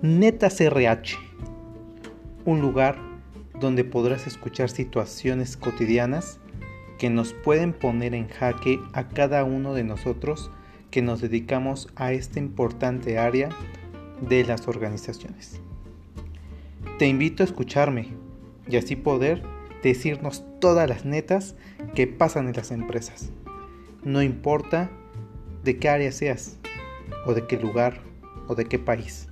Netas RH, un lugar donde podrás escuchar situaciones cotidianas que nos pueden poner en jaque a cada uno de nosotros que nos dedicamos a esta importante área de las organizaciones. Te invito a escucharme y así poder decirnos todas las netas que pasan en las empresas. No importa de qué área seas, o de qué lugar, o de qué país.